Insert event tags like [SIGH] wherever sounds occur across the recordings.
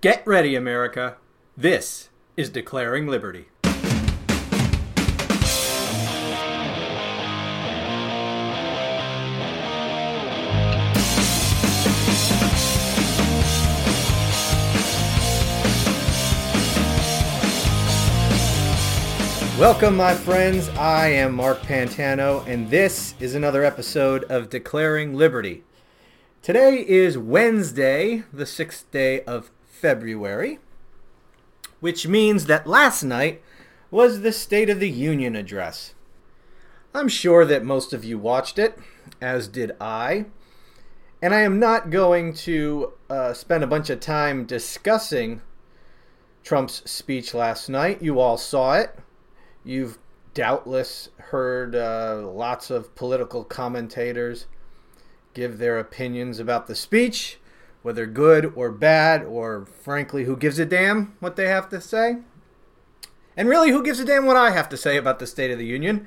Get ready, America. This is Declaring Liberty. Welcome, my friends. I am Mark Pantano, and this is another episode of Declaring Liberty. Today is Wednesday, the sixth day of February, which means that last night was the State of the Union address. I'm sure that most of you watched it, as did I, and I am not going to uh, spend a bunch of time discussing Trump's speech last night. You all saw it. You've doubtless heard uh, lots of political commentators give their opinions about the speech, whether good or bad, or frankly, who gives a damn what they have to say. And really, who gives a damn what I have to say about the State of the Union?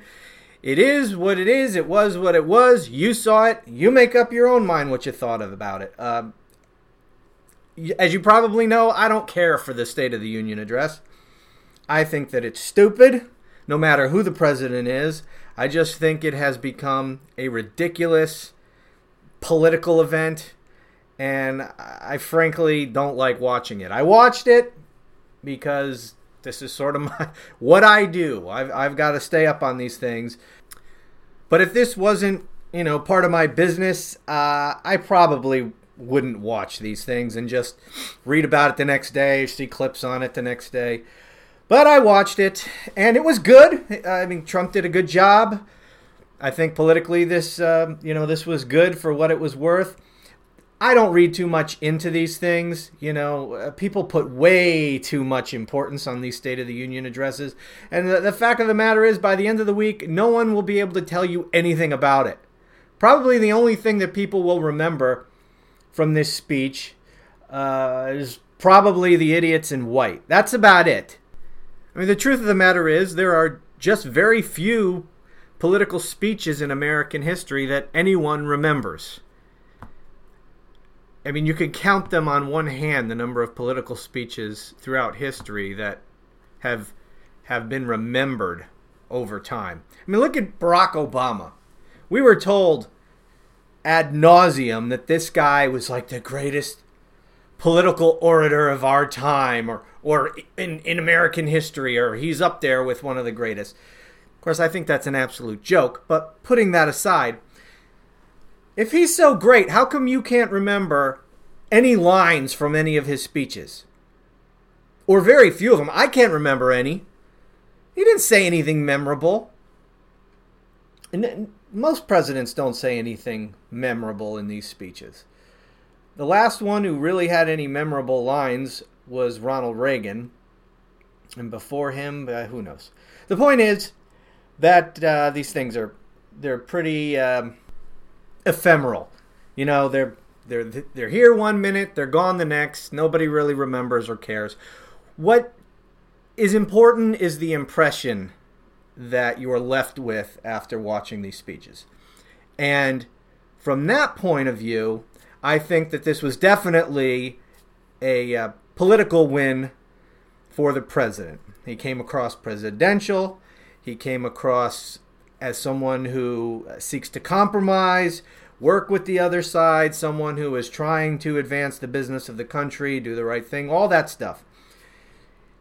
It is what it is. It was what it was. You saw it. You make up your own mind what you thought of about it. Uh, as you probably know, I don't care for the State of the Union address. I think that it's stupid no matter who the president is. I just think it has become a ridiculous political event, and I frankly don't like watching it. I watched it because this is sort of [LAUGHS] my, what I do. I've, I've got to stay up on these things. But if this wasn't, you know, part of my business, uh, I probably wouldn't watch these things and just read about it the next day, see clips on it the next day. But I watched it, and it was good. I mean, Trump did a good job. I think politically, this uh, you know this was good for what it was worth. I don't read too much into these things. You know, uh, people put way too much importance on these State of the Union addresses, and the, the fact of the matter is, by the end of the week, no one will be able to tell you anything about it. Probably the only thing that people will remember from this speech uh, is probably the idiots in white. That's about it. I mean, the truth of the matter is, there are just very few political speeches in American history that anyone remembers. I mean, you could count them on one hand the number of political speeches throughout history that have have been remembered over time. I mean, look at Barack Obama. We were told ad nauseum that this guy was like the greatest political orator of our time or or in, in American history or he's up there with one of the greatest. Of course, I think that's an absolute joke, but putting that aside, if he's so great, how come you can't remember any lines from any of his speeches? Or very few of them. I can't remember any. He didn't say anything memorable. And most presidents don't say anything memorable in these speeches. The last one who really had any memorable lines was Ronald Reagan. And before him, uh, who knows? The point is that uh, these things are they're pretty um, ephemeral. You know, they're they're they're here one minute, they're gone the next. Nobody really remembers or cares. What is important is the impression that you are left with after watching these speeches. And from that point of view, I think that this was definitely a uh, political win for the president. He came across presidential. He came across as someone who seeks to compromise, work with the other side, someone who is trying to advance the business of the country, do the right thing, all that stuff.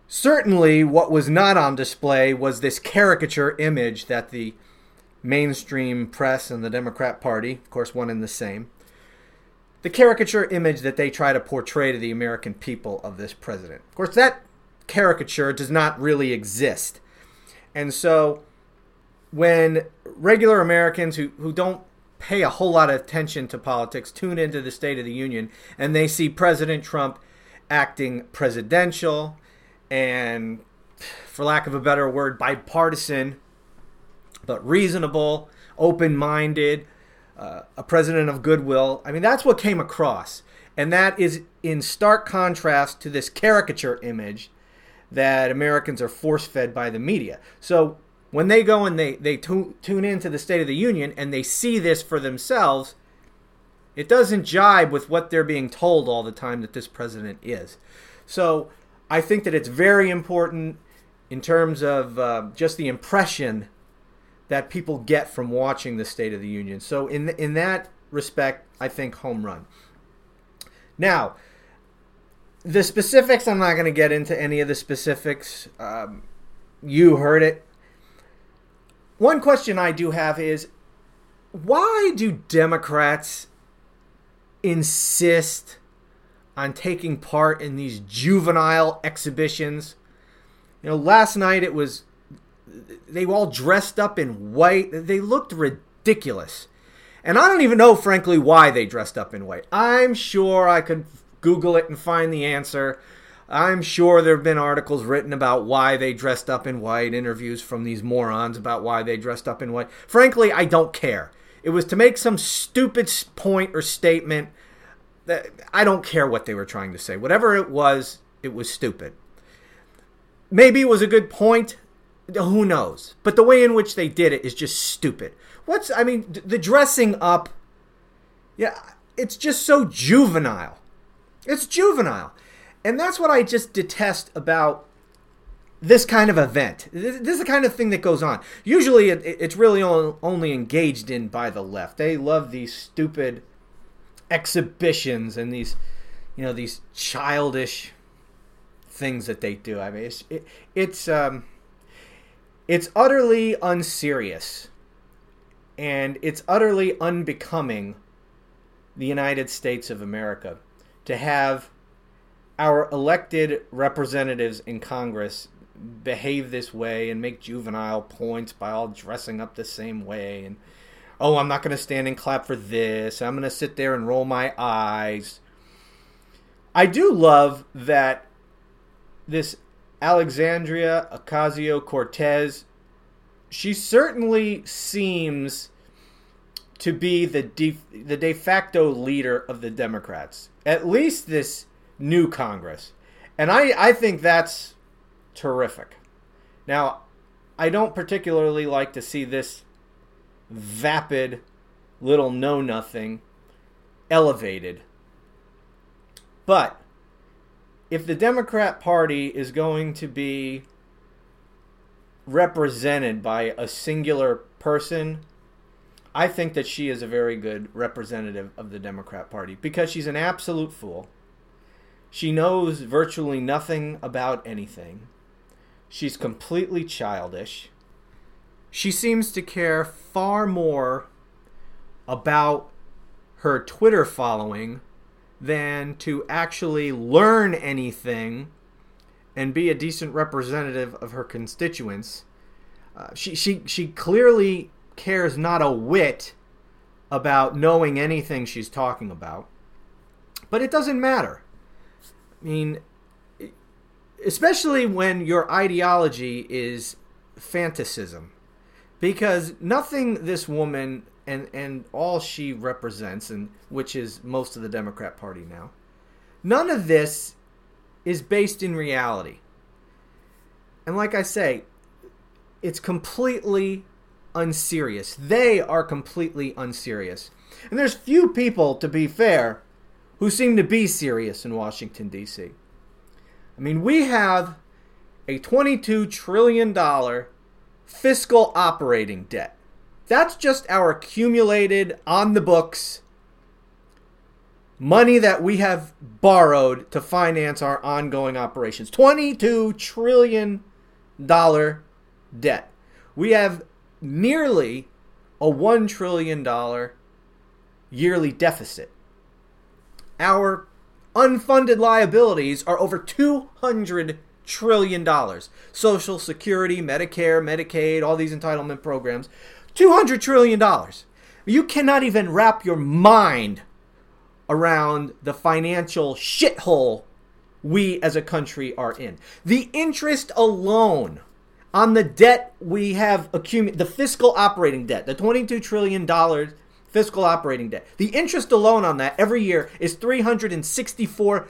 Certainly, what was not on display was this caricature image that the mainstream press and the Democrat Party, of course, one and the same, the caricature image that they try to portray to the American people of this president. Of course, that caricature does not really exist. And so when regular Americans who, who don't pay a whole lot of attention to politics tune into the State of the Union and they see President Trump acting presidential and, for lack of a better word, bipartisan, but reasonable, open minded, uh, a president of goodwill. I mean, that's what came across. And that is in stark contrast to this caricature image that Americans are force fed by the media. So when they go and they, they tune, tune into the State of the Union and they see this for themselves, It doesn't jibe with what they're being told all the time that this president is. So I think that it's very important in terms of uh, just the impression that people get from watching the State of the Union. So in in that respect, I think home run. Now, the specifics, I'm not going to get into any of the specifics. Um, you heard it. One question I do have is why do Democrats insist on taking part in these juvenile exhibitions? You know, last night it was they all dressed up in white. They looked ridiculous. And I don't even know, frankly, why they dressed up in white. I'm sure I could Google it and find the answer. I'm sure there have been articles written about why they dressed up in white, interviews from these morons about why they dressed up in white. Frankly, I don't care. It was to make some stupid point or statement. That I don't care what they were trying to say. Whatever it was, it was stupid. Maybe it was a good point. Who knows? But the way in which they did it is just stupid. What's I mean, the dressing up. Yeah, it's just so juvenile. It's juvenile. And that's what I just detest about this kind of event. This is the kind of thing that goes on. Usually it's really only engaged in by the left. They love these stupid exhibitions and these, you know, these childish things that they do. I mean, it's, it, it's, um, it's utterly unserious and it's utterly unbecoming the United States of America to have our elected representatives in Congress behave this way and make juvenile points by all dressing up the same way and oh i'm not going to stand and clap for this. I'm going to sit there and roll my eyes. I do love that this alexandria ocasio-cortez she certainly seems to be the de, the de facto leader of the Democrats, at least this new Congress. And I, I think that's terrific. Now, I don't particularly like to see this vapid little know nothing elevated. But if the Democrat Party is going to be represented by a singular person, I think that she is a very good representative of the Democrat Party because she's an absolute fool. She knows virtually nothing about anything. She's completely childish. She seems to care far more about her Twitter following than to actually learn anything and be a decent representative of her constituents. Uh, she, she, she clearly cares not a whit about knowing anything she's talking about. But it doesn't matter. I mean, especially when your ideology is fantasism. Because nothing this woman and, and all she represents, and which is most of the Democrat Party now, none of this is based in reality. And like I say, it's completely unserious. They are completely unserious. And there's few people, to be fair, who seem to be serious in Washington, D.C. I mean, we have a $22 trillion fiscal operating debt. That's just our accumulated, on the books, money that we have borrowed to finance our ongoing operations. $22 trillion debt. We have nearly a $1 trillion yearly deficit. Our unfunded liabilities are over $200 trillion. Social Security, Medicare, Medicaid, all these entitlement programs. $200 trillion. You cannot even wrap your mind around the financial shithole we as a country are in. The interest alone on the debt we have accumulated, the fiscal operating debt, the $22 trillion fiscal operating debt. The interest alone on that every year is $364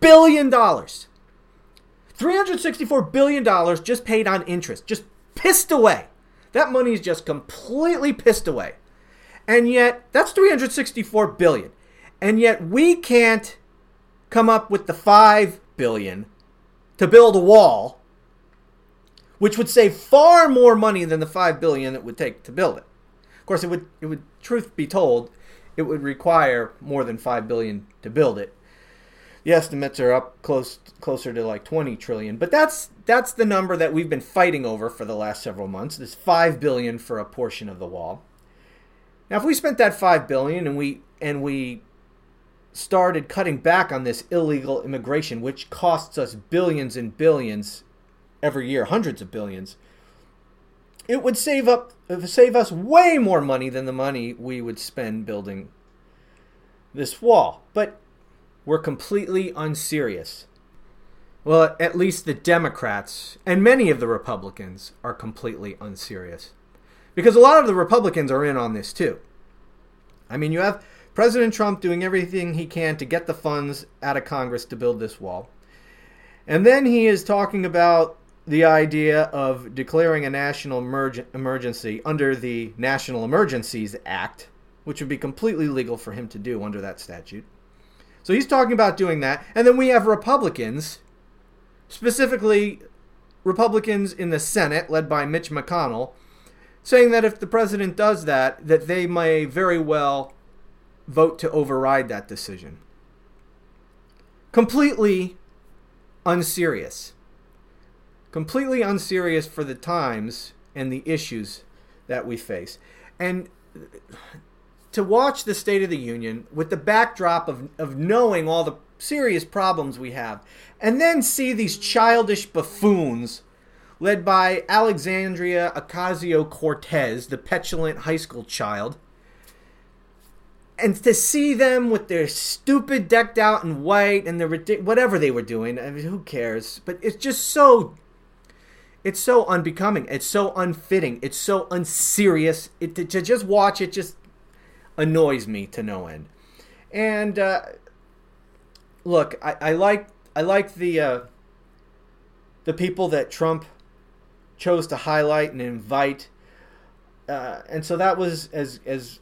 billion. $364 billion just paid on interest, just pissed away. That money is just completely pissed away. And yet, that's 364 billion. And yet we can't come up with the 5 billion to build a wall which would save far more money than the 5 billion it would take to build it. Of course, it would it would truth be told, it would require more than 5 billion to build it. The estimates are up close closer to like 20 trillion, but that's that's the number that we've been fighting over for the last several months. This 5 billion for a portion of the wall. Now, if we spent that 5 billion and we and we started cutting back on this illegal immigration, which costs us billions and billions every year, hundreds of billions, it would save up save us way more money than the money we would spend building this wall. But we're completely unserious. Well, at least the Democrats and many of the Republicans are completely unserious. Because a lot of the Republicans are in on this too. I mean, you have President Trump doing everything he can to get the funds out of Congress to build this wall. And then he is talking about the idea of declaring a national emerg- emergency under the National Emergencies Act, which would be completely legal for him to do under that statute. So he's talking about doing that. And then we have Republicans, specifically Republicans in the Senate, led by Mitch McConnell, saying that if the president does that, that they may very well vote to override that decision. Completely unserious completely unserious for the times and the issues that we face. And to watch the State of the Union with the backdrop of, of knowing all the serious problems we have, and then see these childish buffoons led by Alexandria Ocasio Cortez, the petulant high school child, and to see them with their stupid decked out in white and the whatever they were doing, I mean, who cares? But it's just so it's so unbecoming. It's so unfitting. It's so unserious. It, to, to just watch it just annoys me to no end. And uh, look, I, I like I like the uh, the people that Trump chose to highlight and invite, uh, and so that was as as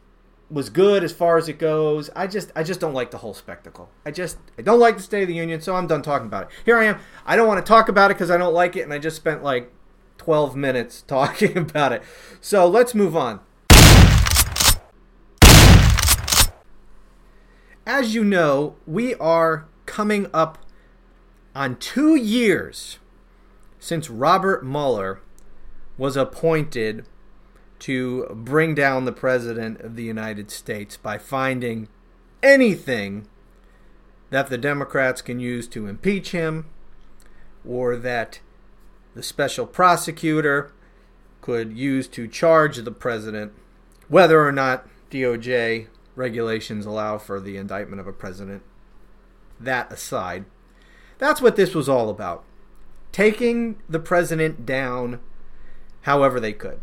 was good as far as it goes. I just I just don't like the whole spectacle. I just I don't like the State of the Union, so I'm done talking about it. Here I am. I don't want to talk about it because I don't like it, and I just spent like 12 minutes [LAUGHS] talking about it. So let's move on. As you know, we are coming up on two years since Robert Mueller was appointed to bring down the President of the United States by finding anything that the Democrats can use to impeach him or that the special prosecutor could use to charge the president, whether or not DOJ regulations allow for the indictment of a president. That aside, that's what this was all about. Taking the president down however they could.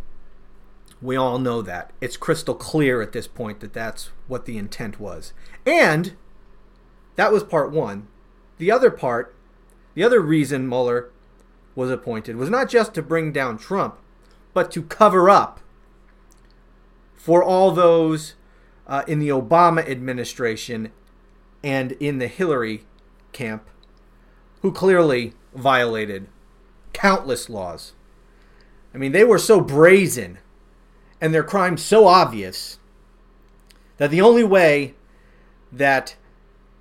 We all know that. It's crystal clear at this point that that's what the intent was. And that was part one. The other part, the other reason Mueller was appointed was not just to bring down Trump, but to cover up for all those uh, in the Obama administration and in the Hillary camp who clearly violated countless laws. I mean, they were so brazen and their crimes so obvious that the only way that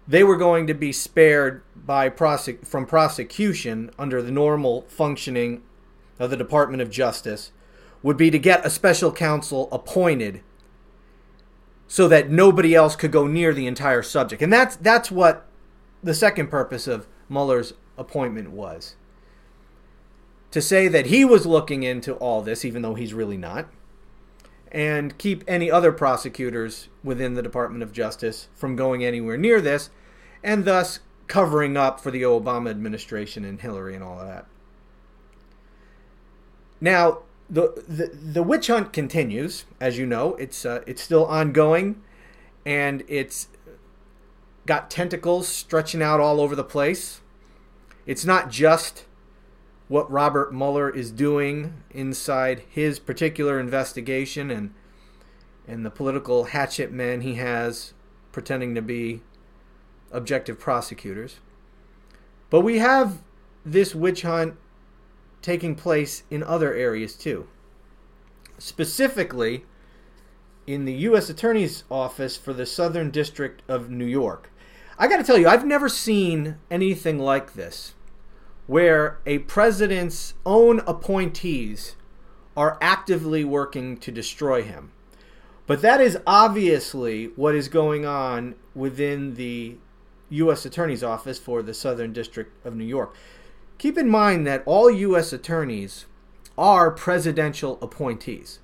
they were going to be spared by prosec- from prosecution under the normal functioning of the Department of Justice would be to get a special counsel appointed so that nobody else could go near the entire subject. And that's that's what the second purpose of Mueller's appointment was. To say that he was looking into all this even though he's really not and keep any other prosecutors within the Department of Justice from going anywhere near this and thus covering up for the Obama administration and Hillary and all of that. Now, the, the, the witch hunt continues, as you know. It's uh, it's still ongoing, and it's got tentacles stretching out all over the place. It's not just what Robert Mueller is doing inside his particular investigation and and the political hatchet men he has pretending to be objective prosecutors. But we have this witch hunt taking place in other areas too. Specifically, in the U.S. Attorney's Office for the Southern District of New York. I got to tell you, I've never seen anything like this where a president's own appointees are actively working to destroy him. But that is obviously what is going on within the U.S. Attorney's Office for the Southern District of New York. Keep in mind that all U.S. attorneys are presidential appointees.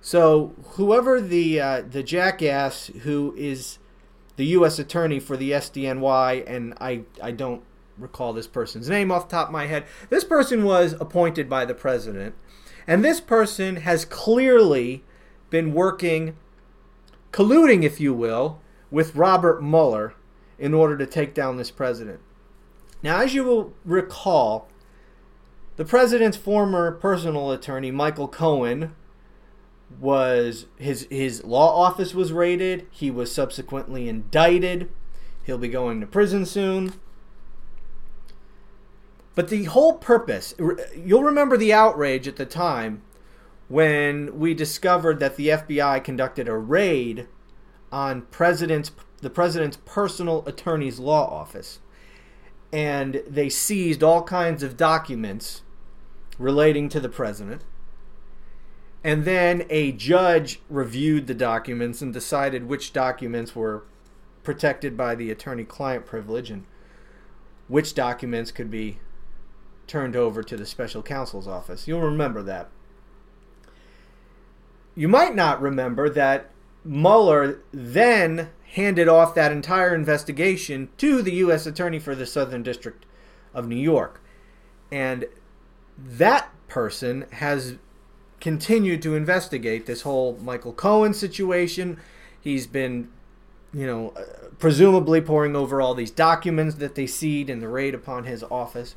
So whoever the uh, the jackass who is the U.S. attorney for the SDNY, and I I don't recall this person's name off the top of my head. This person was appointed by the president, and this person has clearly been working, colluding, if you will, with Robert Mueller in order to take down this president. Now, as you will recall, the president's former personal attorney, Michael Cohen, was his his law office was raided. He was subsequently indicted. He'll be going to prison soon. But the whole purpose, you'll remember the outrage at the time when we discovered that the FBI conducted a raid on president's the president's personal attorney's law office and they seized all kinds of documents relating to the president. And then a judge reviewed the documents and decided which documents were protected by the attorney client privilege and which documents could be turned over to the special counsel's office. You'll remember that. You might not remember that Mueller then handed off that entire investigation to the U.S. Attorney for the Southern District of New York. And that person has continued to investigate this whole Michael Cohen situation. He's been, you know, presumably poring over all these documents that they seed in the raid upon his office.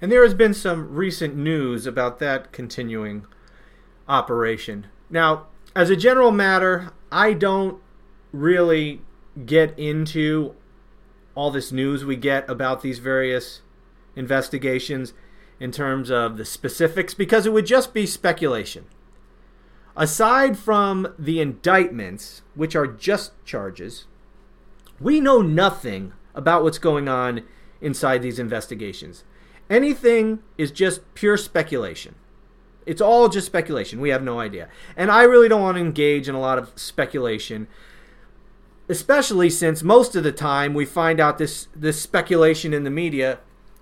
And there has been some recent news about that continuing operation. Now, as a general matter, I don't really get into all this news we get about these various investigations in terms of the specifics because it would just be speculation. Aside from the indictments, which are just charges, we know nothing about what's going on inside these investigations. Anything is just pure speculation. It's all just speculation. We have no idea. And I really don't want to engage in a lot of speculation especially since most of the time we find out this this speculation in the media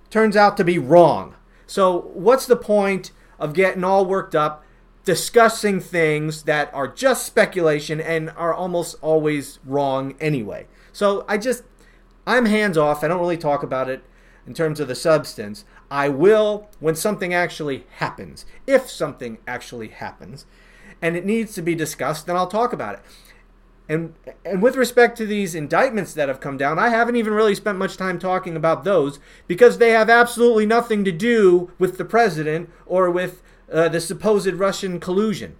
turns out to be wrong. So what's the point of getting all worked up discussing things that are just speculation and are almost always wrong anyway. So I just I'm hands off. I don't really talk about it in terms of the substance. I will when something actually happens. If something actually happens and it needs to be discussed, then I'll talk about it. And and with respect to these indictments that have come down, I haven't even really spent much time talking about those because they have absolutely nothing to do with the president or with uh, the supposed Russian collusion.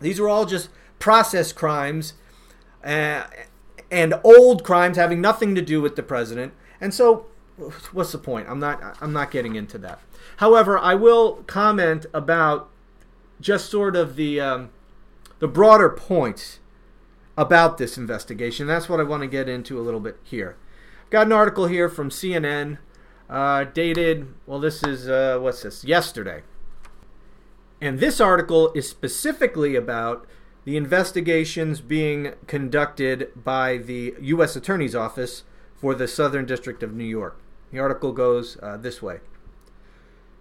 These are all just process crimes uh, and old crimes having nothing to do with the president. And so, what's the point? I'm not I'm not getting into that. However, I will comment about just sort of the um, the broader points about this investigation. That's what I want to get into a little bit here. I've got an article here from CNN uh, dated, well, this is, uh, what's this, yesterday. And this article is specifically about the investigations being conducted by the U.S. Attorney's Office for the Southern District of New York. The article goes uh, this way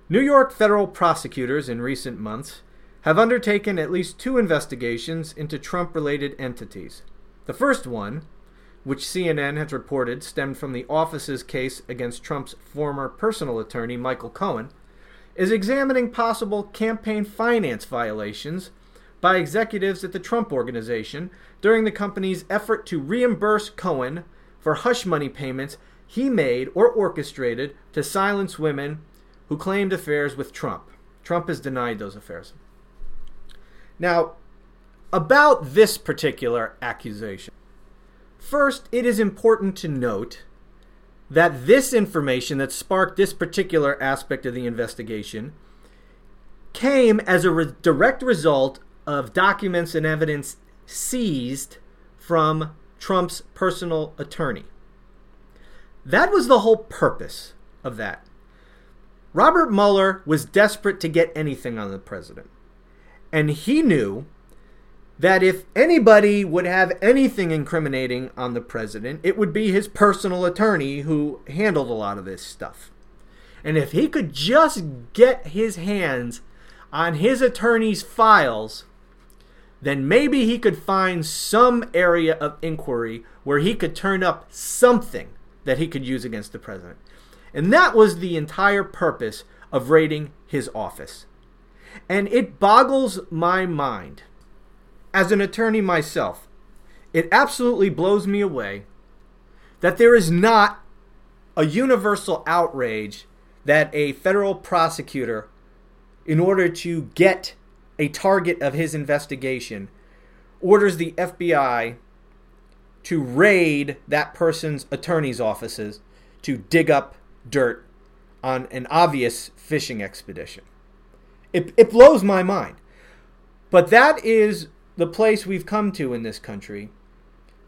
New York federal prosecutors in recent months have undertaken at least two investigations into Trump related entities. The first one, which CNN has reported stemmed from the office's case against Trump's former personal attorney, Michael Cohen, is examining possible campaign finance violations by executives at the Trump Organization during the company's effort to reimburse Cohen for hush money payments he made or orchestrated to silence women who claimed affairs with Trump. Trump has denied those affairs. Now, about this particular accusation. First, it is important to note that this information that sparked this particular aspect of the investigation came as a re- direct result of documents and evidence seized from Trump's personal attorney. That was the whole purpose of that. Robert Mueller was desperate to get anything on the president. And he knew that if anybody would have anything incriminating on the president, it would be his personal attorney who handled a lot of this stuff. And if he could just get his hands on his attorney's files, then maybe he could find some area of inquiry where he could turn up something that he could use against the president. And that was the entire purpose of raiding his office. And it boggles my mind as an attorney myself, it absolutely blows me away that there is not a universal outrage that a federal prosecutor, in order to get a target of his investigation, orders the FBI to raid that person's attorney's offices to dig up dirt on an obvious fishing expedition. It, it blows my mind. But that is the place we've come to in this country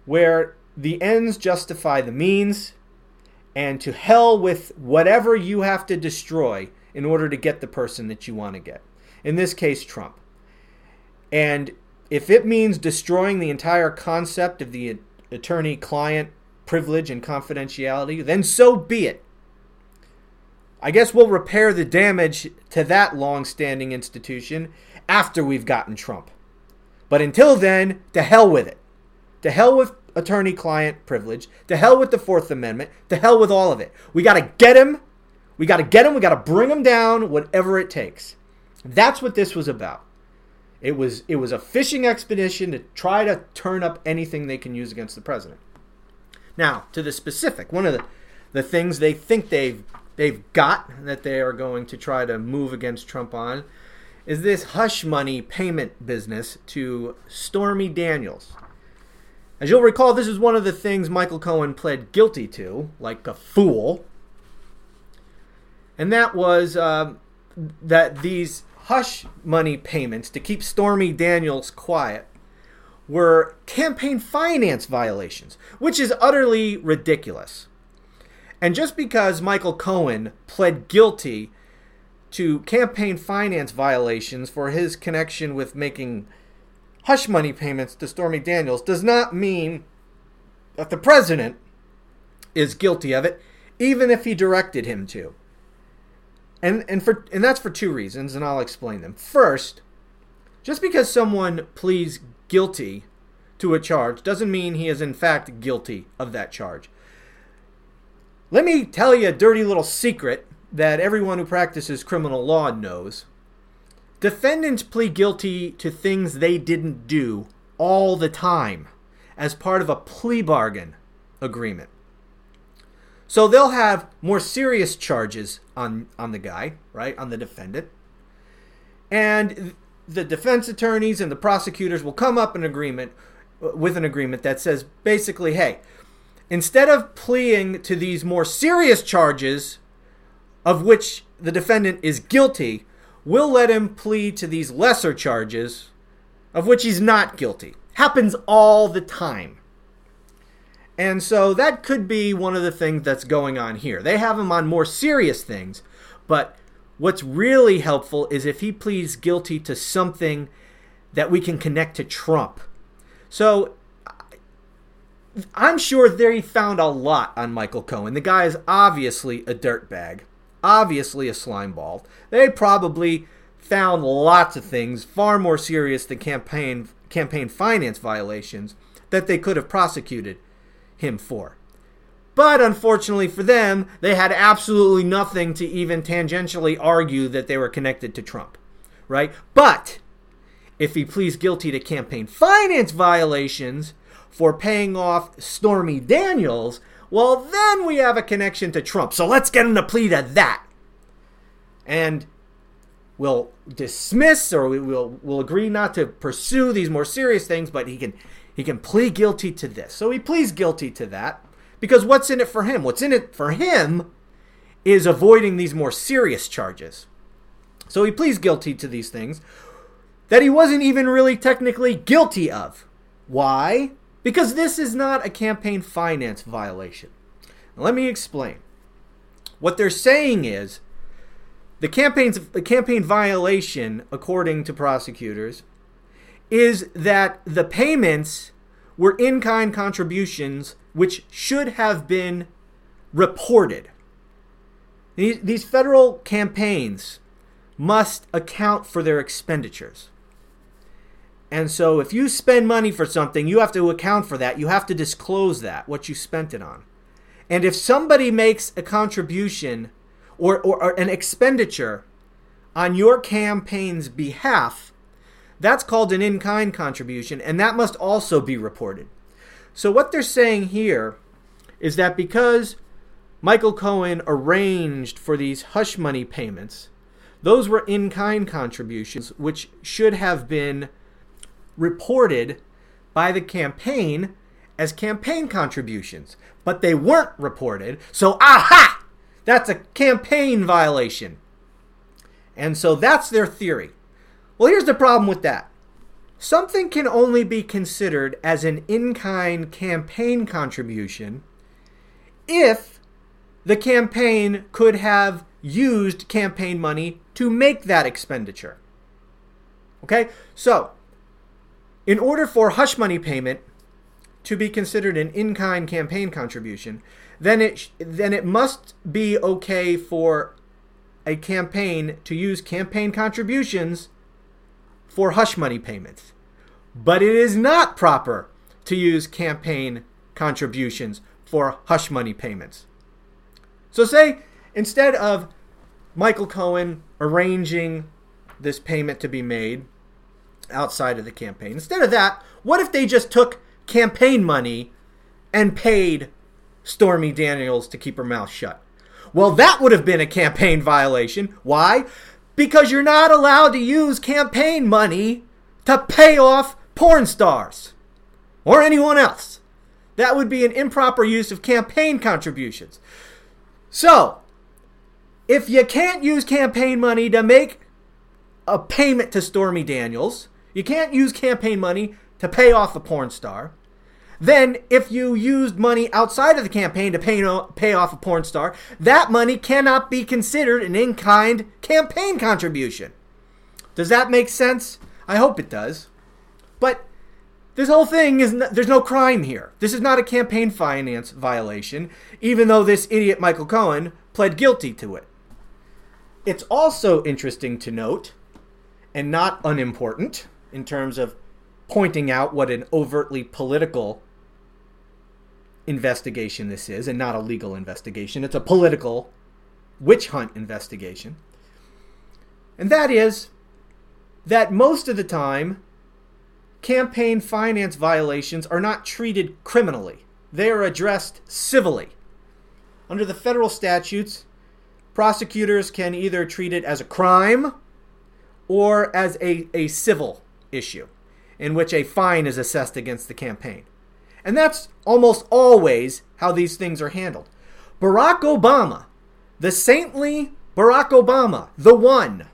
where the ends justify the means and to hell with whatever you have to destroy in order to get the person that you want to get. In this case, Trump. And if it means destroying the entire concept of the attorney client privilege and confidentiality, then so be it. I guess we'll repair the damage to that long standing institution after we've gotten Trump. But until then, to hell with it. To hell with attorney client privilege. To hell with the Fourth Amendment. To hell with all of it. We got to get him. We got to get him. We got to bring him down, whatever it takes. That's what this was about. It was it was a fishing expedition to try to turn up anything they can use against the president. Now, to the specific, one of the, the things they think they've they've got that they are going to try to move against Trump on is this hush money payment business to Stormy Daniels. As you'll recall, this is one of the things Michael Cohen pled guilty to, like a fool. And that was uh, that these hush money payments to keep Stormy Daniels quiet were campaign finance violations, which is utterly ridiculous. And just because Michael Cohen pled guilty to campaign finance violations for his connection with making hush money payments to Stormy Daniels does not mean that the president is guilty of it, even if he directed him to. And and for and that's for two reasons, and I'll explain them. First, just because someone pleads guilty to a charge doesn't mean he is in fact guilty of that charge. Let me tell you a dirty little secret that everyone who practices criminal law knows. Defendants plead guilty to things they didn't do all the time as part of a plea bargain agreement. So they'll have more serious charges on, on the guy, right, on the defendant. And the defense attorneys and the prosecutors will come up an agreement uh, with an agreement that says basically, hey, instead of pleading to these more serious charges of which the defendant is guilty, we'll let him plead to these lesser charges of which he's not guilty. Happens all the time. And so that could be one of the things that's going on here. They have him on more serious things, but what's really helpful is if he pleads guilty to something that we can connect to Trump. So I'm sure they found a lot on Michael Cohen. The guy is obviously a dirtbag obviously a slimeball. They probably found lots of things far more serious than campaign campaign finance violations that they could have prosecuted him for. But unfortunately for them, they had absolutely nothing to even tangentially argue that they were connected to Trump, right? But if he pleads guilty to campaign finance violations for paying off Stormy Daniels, well, then we have a connection to Trump. So let's get him to plead to that. And we'll dismiss or we will we'll agree not to pursue these more serious things, but he can He can plead guilty to this. So he pleads guilty to that because what's in it for him? What's in it for him is avoiding these more serious charges. So he pleads guilty to these things that he wasn't even really technically guilty of. Why? Because this is not a campaign finance violation. Now, let me explain. What they're saying is the campaign's the campaign violation, according to prosecutors, is that the payments were in-kind contributions which should have been reported. These, these federal campaigns must account for their expenditures. And so if you spend money for something, you have to account for that. You have to disclose that, what you spent it on. And if somebody makes a contribution or, or, or an expenditure on your campaign's behalf, that's called an in kind contribution, and that must also be reported. So, what they're saying here is that because Michael Cohen arranged for these hush money payments, those were in kind contributions, which should have been reported by the campaign as campaign contributions, but they weren't reported. So, aha! That's a campaign violation. And so that's their theory. Well, here's the problem with that something can only be considered as an in kind campaign contribution if the campaign could have used campaign money to make that expenditure. Okay? So, in order for hush money payment to be considered an in-kind campaign contribution, then it then it must be okay for a campaign to use campaign contributions for hush money payments. But it is not proper to use campaign contributions for hush money payments. So say instead of Michael Cohen arranging this payment to be made outside of the campaign, instead of that, what if they just took campaign money and paid Stormy Daniels to keep her mouth shut. Well, that would have been a campaign violation. Why? Because you're not allowed to use campaign money to pay off porn stars or anyone else. That would be an improper use of campaign contributions. So, if you can't use campaign money to make a payment to Stormy Daniels, you can't use campaign money to pay off a porn star. Then, if you used money outside of the campaign to pay, pay off a porn star, that money cannot be considered an in kind campaign contribution. Does that make sense? I hope it does. But this whole thing is there's no crime here. This is not a campaign finance violation, even though this idiot Michael Cohen pled guilty to it. It's also interesting to note, and not unimportant in terms of pointing out what an overtly political investigation this is, and not a legal investigation. It's a political witch hunt investigation. And that is that most of the time, campaign finance violations are not treated criminally, they are addressed civilly. Under the federal statutes, prosecutors can either treat it as a crime or as a, a civil issue in which a fine is assessed against the campaign. And that's almost always how these things are handled. Barack Obama, the saintly Barack Obama, the one,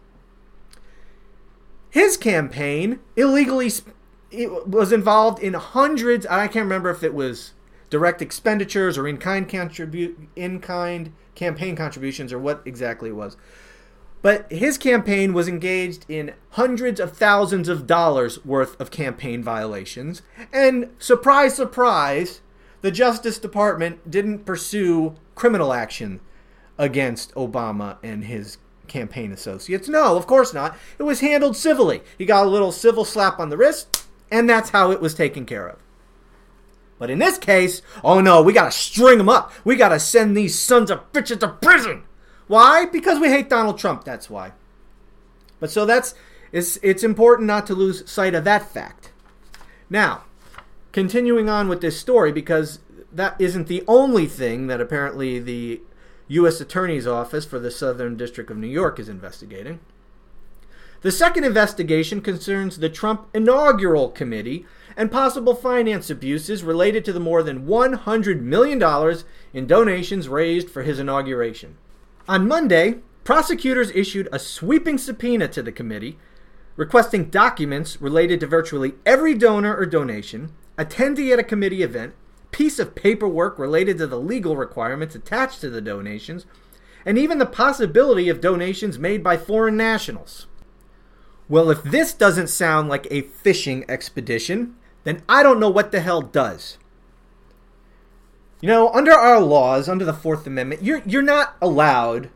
his campaign illegally was involved in hundreds, I can't remember if it was direct expenditures or in-kind contribute in-kind campaign contributions or what exactly it was but his campaign was engaged in hundreds of thousands of dollars worth of campaign violations. And surprise, surprise, the Justice Department didn't pursue criminal action against Obama and his campaign associates. No, of course not. It was handled civilly. He got a little civil slap on the wrist, and that's how it was taken care of. But in this case, oh no, we gotta string them up. We gotta send these sons of bitches to prison. Why? Because we hate Donald Trump. That's why. But so that's it's it's important not to lose sight of that fact. Now, continuing on with this story because that isn't the only thing that apparently the U.S. Attorney's Office for the Southern District of New York is investigating. The second investigation concerns the Trump inaugural committee and possible finance abuses related to the more than $100 million in donations raised for his inauguration. On Monday, prosecutors issued a sweeping subpoena to the committee requesting documents related to virtually every donor or donation, attendee at a committee event, piece of paperwork related to the legal requirements attached to the donations, and even the possibility of donations made by foreign nationals. Well, if this doesn't sound like a fishing expedition, then I don't know what the hell does. You know, under our laws, under the Fourth Amendment, you're, you're not allowed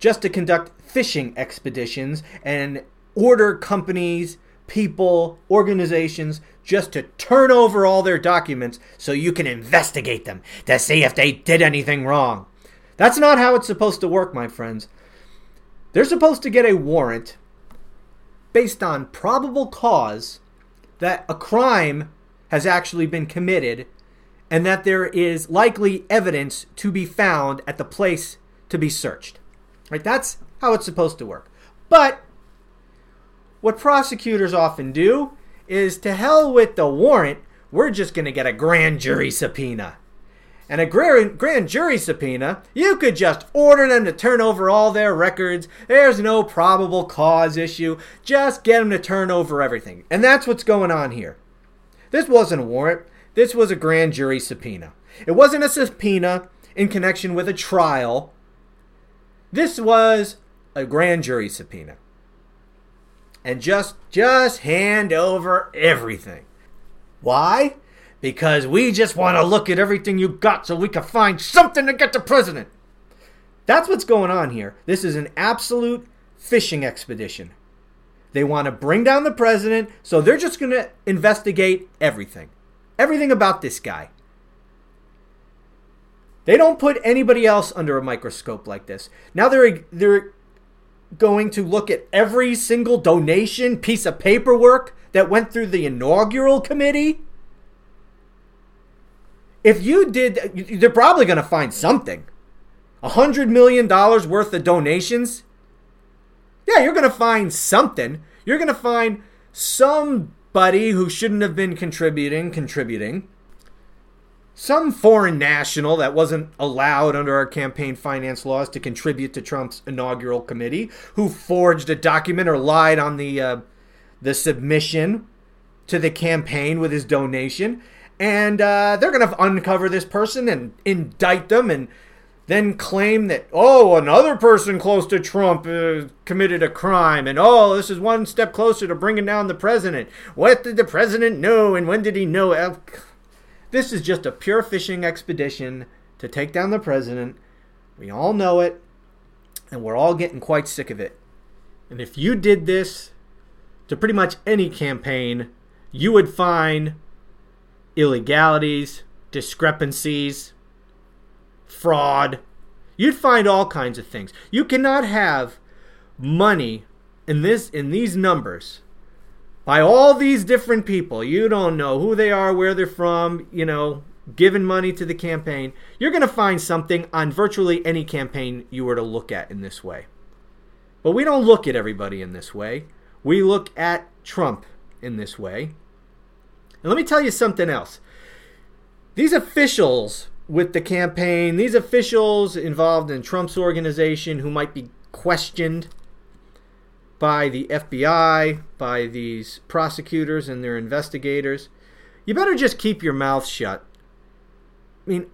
just to conduct fishing expeditions and order companies, people, organizations just to turn over all their documents so you can investigate them to see if they did anything wrong. That's not how it's supposed to work, my friends. They're supposed to get a warrant based on probable cause that a crime has actually been committed and that there is likely evidence to be found at the place to be searched. Right? That's how it's supposed to work. But what prosecutors often do is to hell with the warrant, we're just going to get a grand jury subpoena. And a grand, grand jury subpoena, you could just order them to turn over all their records. There's no probable cause issue. Just get them to turn over everything. And that's what's going on here. This wasn't a warrant, this was a grand jury subpoena. It wasn't a subpoena in connection with a trial. This was a grand jury subpoena and just just hand over everything. Why? Because we just want to look at everything you got so we can find something to get the president. That's what's going on here. This is an absolute fishing expedition. They want to bring down the president, so they're just going to investigate everything. Everything about this guy. They don't put anybody else under a microscope like this. Now they're they're going to look at every single donation, piece of paperwork that went through the inaugural committee? If you did, they're probably going to find something. A hundred million dollars worth of donations? Yeah, you're going to find something. You're going to find somebody who shouldn't have been contributing, contributing. Some foreign national that wasn't allowed under our campaign finance laws to contribute to Trump's inaugural committee, who forged a document or lied on the uh, the submission to the campaign with his donation, and uh, they're going to uncover this person and indict them and then claim that oh another person close to Trump uh, committed a crime and oh this is one step closer to bringing down the president. What did the president know and when did he know? This is just a pure fishing expedition to take down the president. We all know it, and we're all getting quite sick of it. And if you did this to pretty much any campaign, you would find illegalities, discrepancies, fraud. You'd find all kinds of things. You cannot have money in this in these numbers by all these different people. You don't know who they are, where they're from, you know, giving money to the campaign. You're going to find something on virtually any campaign you were to look at in this way. But we don't look at everybody in this way. We look at Trump in this way. And let me tell you something else. These officials with the campaign, these officials involved in Trump's organization who might be questioned by the FBI, by these prosecutors and their investigators, you better just keep your mouth shut. I mean,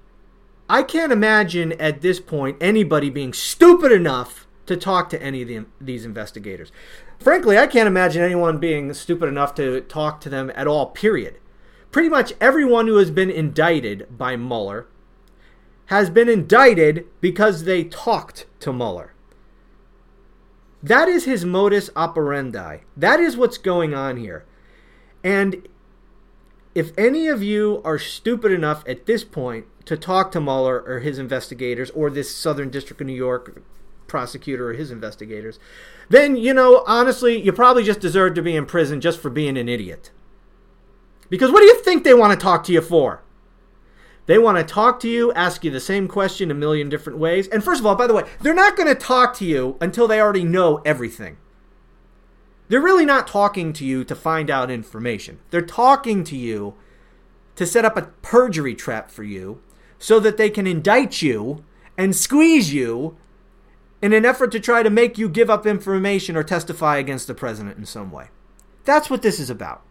I can't imagine at this point anybody being stupid enough to talk to any of the, these investigators. Frankly, I can't imagine anyone being stupid enough to talk to them at all, period. Pretty much everyone who has been indicted by Mueller has been indicted because they talked to Mueller. That is his modus operandi. That is what's going on here. And if any of you are stupid enough at this point to talk to Mueller or his investigators or this Southern District of New York prosecutor or his investigators, then, you know, honestly, you probably just deserve to be in prison just for being an idiot. Because what do you think they want to talk to you for? They want to talk to you, ask you the same question a million different ways. And first of all, by the way, they're not going to talk to you until they already know everything. They're really not talking to you to find out information. They're talking to you to set up a perjury trap for you so that they can indict you and squeeze you in an effort to try to make you give up information or testify against the president in some way. That's what this is about.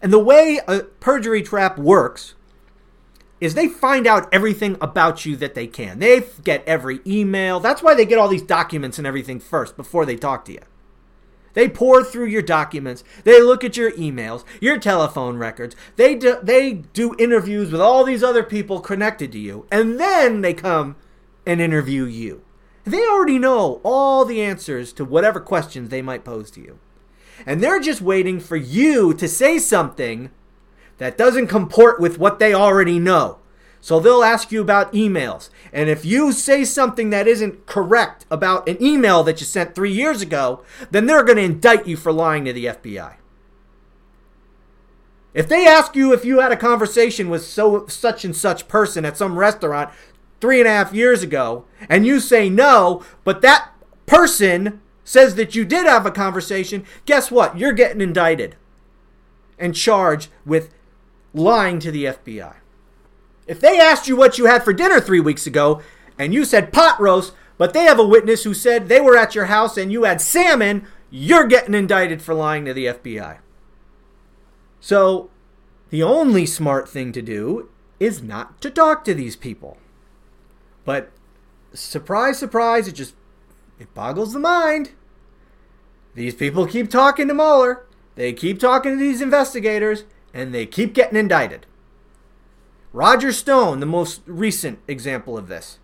And the way a perjury trap works is they find out everything about you that they can. They get every email. That's why they get all these documents and everything first before they talk to you. They pour through your documents. They look at your emails, your telephone records. They do, they do interviews with all these other people connected to you. And then they come and interview you. They already know all the answers to whatever questions they might pose to you. And they're just waiting for you to say something that doesn't comport with what they already know. So they'll ask you about emails. And if you say something that isn't correct about an email that you sent three years ago, then they're going to indict you for lying to the FBI. If they ask you if you had a conversation with so such and such person at some restaurant three and a half years ago, and you say no, but that person says that you did have a conversation, guess what? You're getting indicted and charged with lying to the FBI. If they asked you what you had for dinner three weeks ago and you said pot roast, but they have a witness who said they were at your house and you had salmon, you're getting indicted for lying to the FBI. So, the only smart thing to do is not to talk to these people. But surprise, surprise, it just it boggles the mind. These people keep talking to Mueller. They keep talking to these investigators, and they keep getting indicted. Roger Stone, the most recent example of this.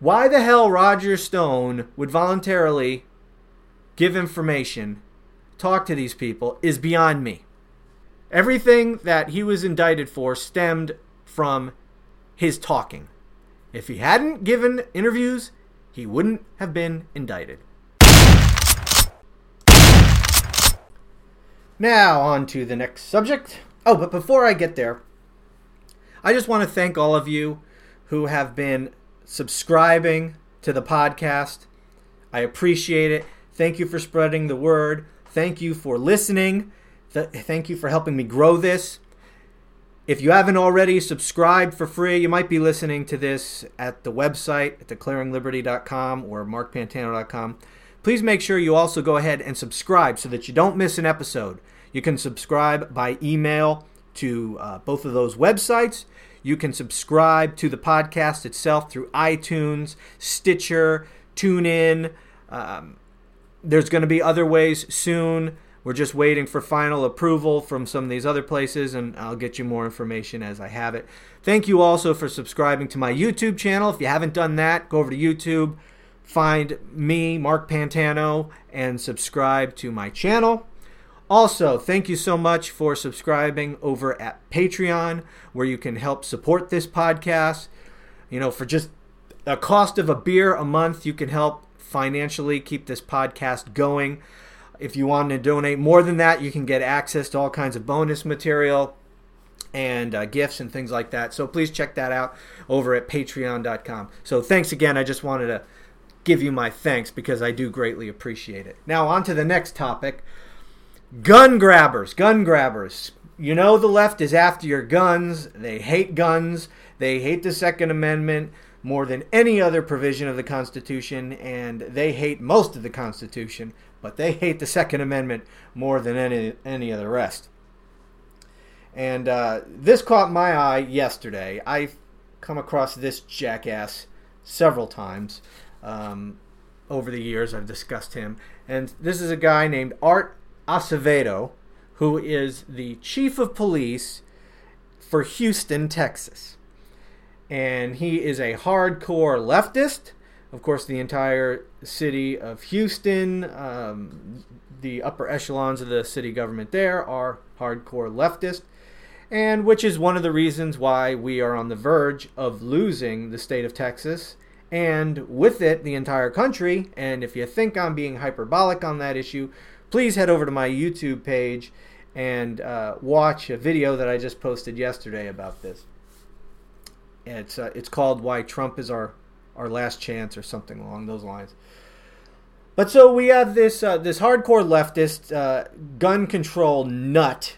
Why the hell Roger Stone would voluntarily give information, talk to these people, is beyond me. Everything that he was indicted for stemmed from his talking. If he hadn't given interviews, he wouldn't have been indicted. Now, on to the next subject. Oh, but before I get there, I just want to thank all of you who have been subscribing to the podcast. I appreciate it. Thank you for spreading the word. Thank you for listening. Thank you for helping me grow this. If you haven't already subscribed for free, you might be listening to this at the website at declaringliberty.com or markpantano.com. Please make sure you also go ahead and subscribe so that you don't miss an episode. You can subscribe by email to uh, both of those websites. You can subscribe to the podcast itself through iTunes, Stitcher, TuneIn. Um, there's going to be other ways soon. We're just waiting for final approval from some of these other places, and I'll get you more information as I have it. Thank you also for subscribing to my YouTube channel. If you haven't done that, go over to YouTube, find me, Mark Pantano, and subscribe to my channel. Also, thank you so much for subscribing over at Patreon, where you can help support this podcast. You know, for just a cost of a beer a month, you can help financially keep this podcast going. If you want to donate more than that, you can get access to all kinds of bonus material and uh, gifts and things like that. So please check that out over at patreon.com. So thanks again. I just wanted to give you my thanks because I do greatly appreciate it. Now, on to the next topic. Gun grabbers, gun grabbers. You know the left is after your guns. They hate guns. They hate the Second Amendment more than any other provision of the Constitution, and they hate most of the Constitution, but they hate the Second Amendment more than any any of the rest. And uh, this caught my eye yesterday. I've come across this jackass several times um, over the years. I've discussed him, and this is a guy named Art Acevedo, who is the chief of police for Houston, Texas. And he is a hardcore leftist. Of course, the entire city of Houston, um, the upper echelons of the city government there are hardcore leftist. And which is one of the reasons why we are on the verge of losing the state of Texas and with it the entire country. And if you think I'm being hyperbolic on that issue, please head over to my YouTube page and uh, watch a video that I just posted yesterday about this. It's uh, it's called "Why Trump is Our Our Last Chance" or something along those lines. But so we have this uh, this hardcore leftist uh, gun control nut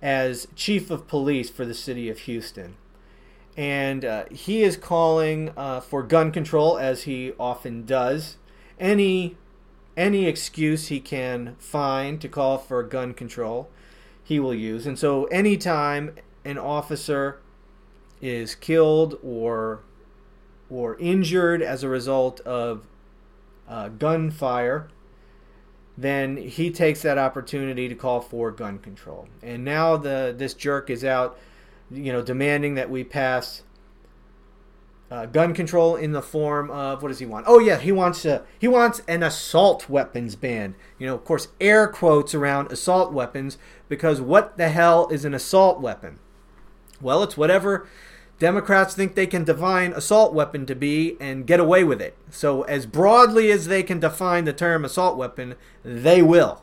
as chief of police for the city of Houston, and uh, he is calling uh, for gun control as he often does. Any any excuse he can find to call for gun control, he will use. And so, anytime an officer is killed or or injured as a result of uh, gunfire, then he takes that opportunity to call for gun control. And now the this jerk is out, you know, demanding that we pass uh, gun control in the form of what does he want? Oh yeah, he wants a he wants an assault weapons ban. You know, of course, air quotes around assault weapons because what the hell is an assault weapon? Well, it's whatever Democrats think they can define assault weapon to be and get away with it. So, as broadly as they can define the term assault weapon, they will.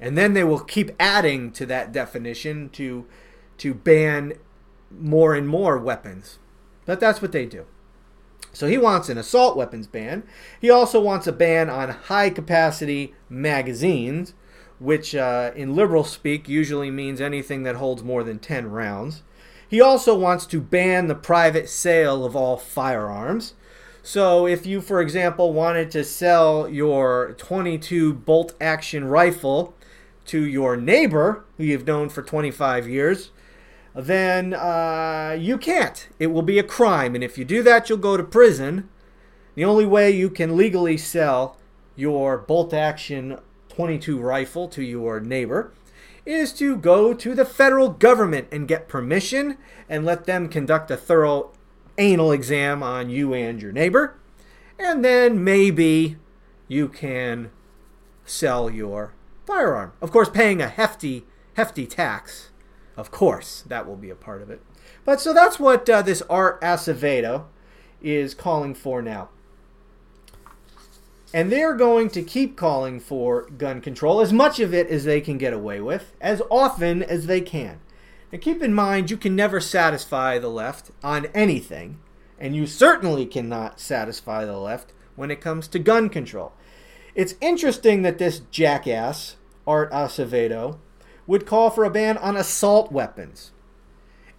And then they will keep adding to that definition to, to ban more and more weapons. But that's what they do. So he wants an assault weapons ban. He also wants a ban on high capacity magazines, which uh, in liberal speak usually means anything that holds more than 10 rounds. He also wants to ban the private sale of all firearms. So, if you, for example, wanted to sell your 22 bolt action rifle to your neighbor, who you've known for 25 years, then uh, you can't. It will be a crime. And if you do that, you'll go to prison. The only way you can legally sell your bolt action 22 rifle to your neighbor is to go to the federal government and get permission and let them conduct a thorough anal exam on you and your neighbor. And then maybe you can sell your firearm. Of course, paying a hefty, hefty tax. Of course, that will be a part of it. But so that's what uh, this Art Acevedo is calling for now. And they're going to keep calling for gun control, as much of it as they can get away with, as often as they can. Now keep in mind, you can never satisfy the left on anything, and you certainly cannot satisfy the left when it comes to gun control. It's interesting that this jackass, Art Acevedo, would call for a ban on assault weapons.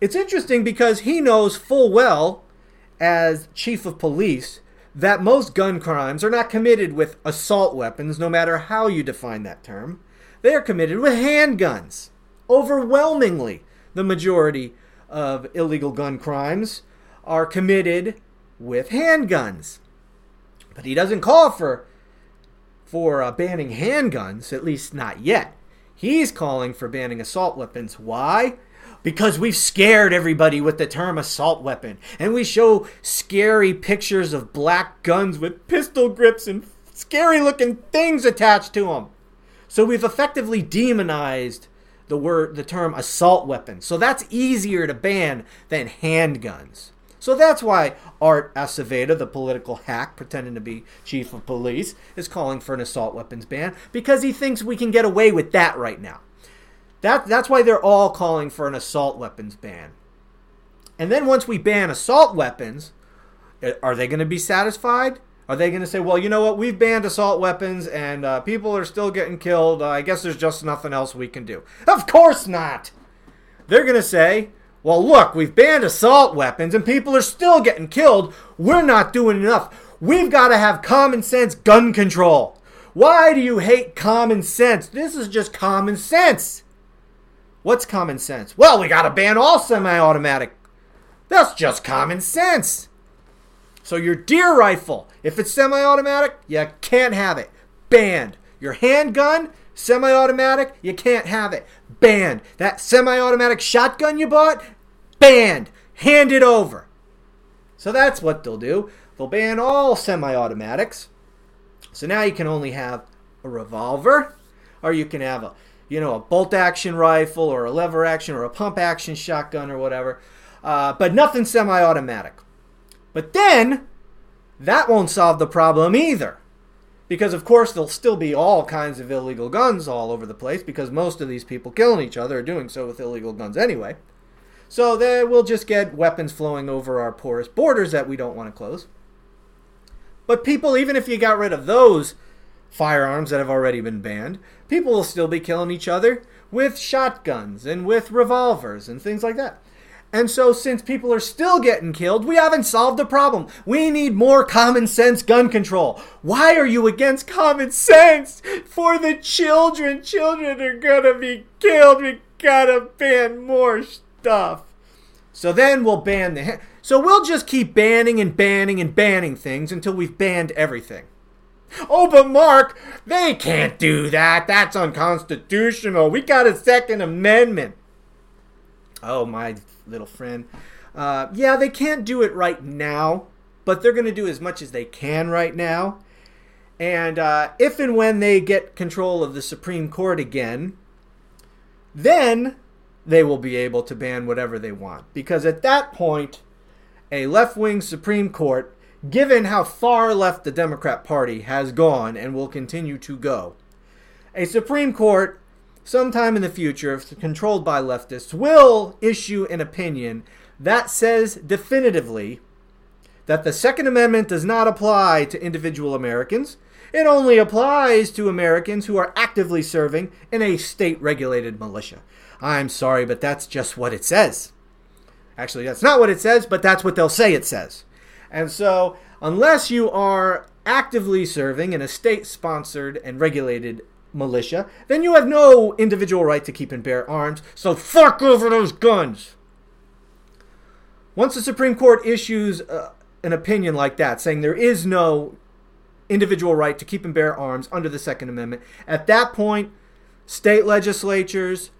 It's interesting because he knows full well, as chief of police, that most gun crimes are not committed with assault weapons, no matter how you define that term. They are committed with handguns. Overwhelmingly, the majority of illegal gun crimes are committed with handguns. But he doesn't call for for uh, banning handguns, at least not yet. He's calling for banning assault weapons. Why? because we've scared everybody with the term assault weapon. And we show scary pictures of black guns with pistol grips and scary looking things attached to them. So we've effectively demonized the word the term assault weapon. So that's easier to ban than handguns. So that's why Art Acevedo, the political hack pretending to be chief of police, is calling for an assault weapons ban because he thinks we can get away with that right now. That, that's why they're all calling for an assault weapons ban. And then once we ban assault weapons, eh, are they going to be satisfied? Are they going to say, well, you know what, we've banned assault weapons and uh, people are still getting killed. Uh, I guess there's just nothing else we can do? Of course not. They're going to say, well, look, we've banned assault weapons and people are still getting killed. We're not doing enough. We've got to have common sense gun control. Why do you hate common sense? This is just common sense. What's common sense? Well, we got to ban all semi automatic. That's just common sense. So, your deer rifle, if it's semi automatic, you can't have it. Banned. Your handgun, semi automatic, you can't have it. Banned. That semi automatic shotgun you bought, banned. Hand it over. So, that's what they'll do. They'll ban all semi automatics. So now you can only have a revolver, or you can have a you know, a bolt action rifle or a lever action or a pump action shotgun or whatever, uh, but nothing semi automatic. But then, that won't solve the problem either. Because, of course, there'll still be all kinds of illegal guns all over the place because most of these people killing each other are doing so with illegal guns anyway. So then we'll just get weapons flowing over our porous borders that we don't want to close. But people, even if you got rid of those firearms that have already been banned, people will still be killing each other with shotguns and with revolvers and things like that. And so, since people are still getting killed, we haven't solved the problem. We need more common sense gun control. Why are you against common sense? For the children. Children are gonna be killed. We gotta ban more stuff. So then we'll ban the. So we'll just keep banning and banning and banning things until we've banned everything. Oh, but Mark, they can't do that. That's unconstitutional. We got a Second Amendment. Oh, my little friend. Uh, yeah, they can't do it right now, but they're going to do as much as they can right now. And uh, if and when they get control of the Supreme Court again, then they will be able to ban whatever they want. Because at that point, a left wing Supreme Court, given how far left the Democrat Party has gone and will continue to go, a Supreme Court sometime in the future, if controlled by leftists, will issue an opinion that says definitively that the Second Amendment does not apply to individual Americans. It only applies to Americans who are actively serving in a state regulated militia. I'm sorry, but that's just what it says. Actually, that's not what it says, but that's what they'll say it says. And so, unless you are actively serving in a state sponsored and regulated militia, then you have no individual right to keep and bear arms. So, fuck over those guns. Once the Supreme Court issues uh, an opinion like that, saying there is no individual right to keep and bear arms under the Second Amendment, at that point, state legislatures,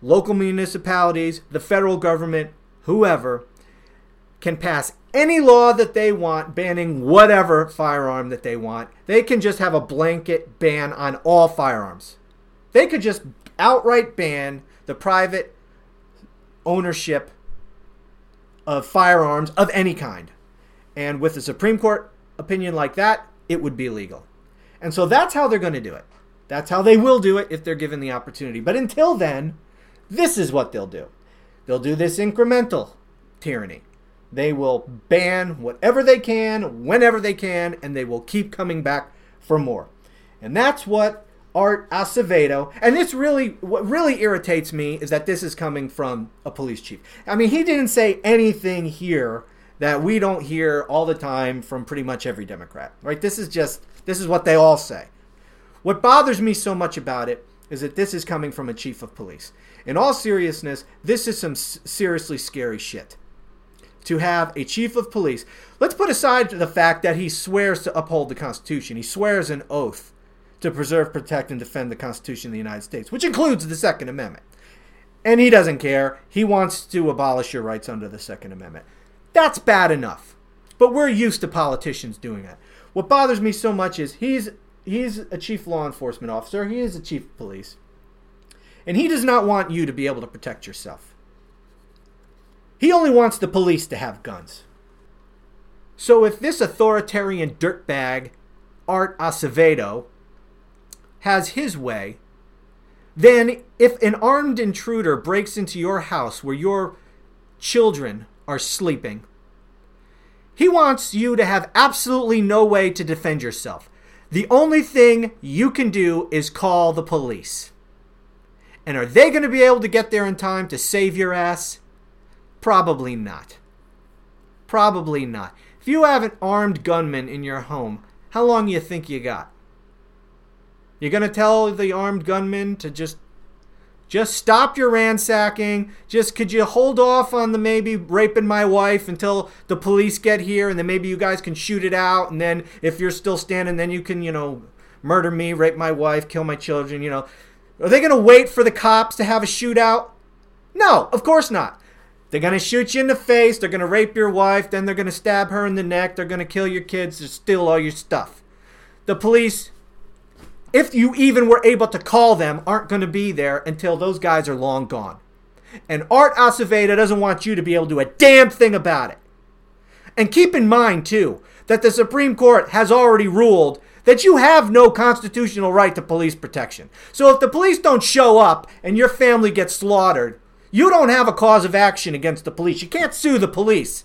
local municipalities, the federal government whoever, can pass any law that they want banning whatever firearm that they want. They can just have a blanket ban on all firearms. They could just outright ban the private ownership of firearms of any kind. And with a Supreme Court opinion like that, it would be legal. And so that's how they're going to do it. That's how they will do it if they're given the opportunity. But until then, this is what they'll do. They'll do this incremental tyranny. They will ban whatever they can, whenever they can, and they will keep coming back for more. And that's what Art Acevedo, and this really, what really irritates me is that this is coming from a police chief. I mean, he didn't say anything here that we don't hear all the time from pretty much every Democrat, right? This is just, this is what they all say. What bothers me so much about it is that this is coming from a chief of police. In all seriousness, this is some seriously scary shit. To have a chief of police, let's put aside the fact that he swears to uphold the Constitution. He swears an oath to preserve, protect, and defend the Constitution of the United States, which includes the Second Amendment. And he doesn't care. He wants to abolish your rights under the Second Amendment. That's bad enough. But we're used to politicians doing that. What bothers me so much is he's he's a chief law enforcement officer. He is a chief of police. And he does not want you to be able to protect yourself. He only wants the police to have guns. So if this authoritarian dirtbag, Art Acevedo, has his way, then if an armed intruder breaks into your house where your children are sleeping, he wants you to have absolutely no way to defend yourself. The only thing you can do is call the police. And are they going to be able to get there in time to save your ass? Probably not. Probably not. If you have an armed gunman in your home, how long you think you got? You're going to tell the armed gunman to just just stop your ransacking. Just could you hold off on the maybe raping my wife until the police get here and then maybe you guys can shoot it out and then if you're still standing then you can, you know, murder me, rape my wife, kill my children, you know. Are they going to wait for the cops to have a shootout? No, of course not. They're to shoot you in the face. They're to rape your wife. Then they're to stab her in the neck. They're to kill your kids. They're steal all your stuff. The police, if you even were able to call them, aren't to be there until those guys are long gone. And Art Acevedo doesn't want you to be able to do a damn thing about it. And keep in mind, too, that the Supreme Court has already ruled that you have no constitutional right to police protection. So if the police don't show up and your family gets slaughtered, you don't have a cause of action against the police. You can't sue the police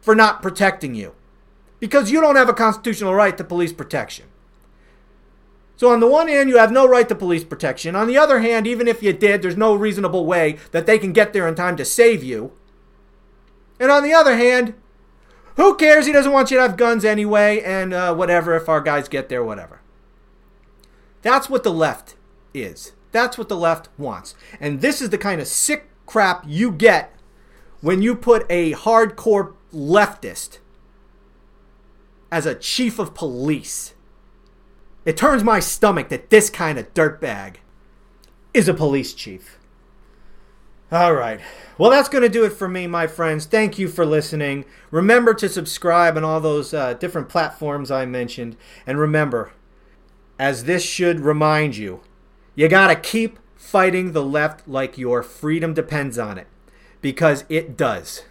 for not protecting you because you don't have a constitutional right to police protection. So, on the one hand, you have no right to police protection. On the other hand, even if you did, there's no reasonable way that they can get there in time to save you. And on the other hand, who cares? He doesn't want you to have guns anyway, and uh, whatever, if our guys get there, whatever. That's what the left is. That's what the left wants. And this is the kind of sick crap you get when you put a hardcore leftist as a chief of police. It turns my stomach that this kind of dirtbag is a police chief. All right. Well, that's going to do it for me, my friends. Thank you for listening. Remember to subscribe on all those uh, different platforms I mentioned. And remember, as this should remind you, you got to keep fighting the left like your freedom depends on it. Because it does.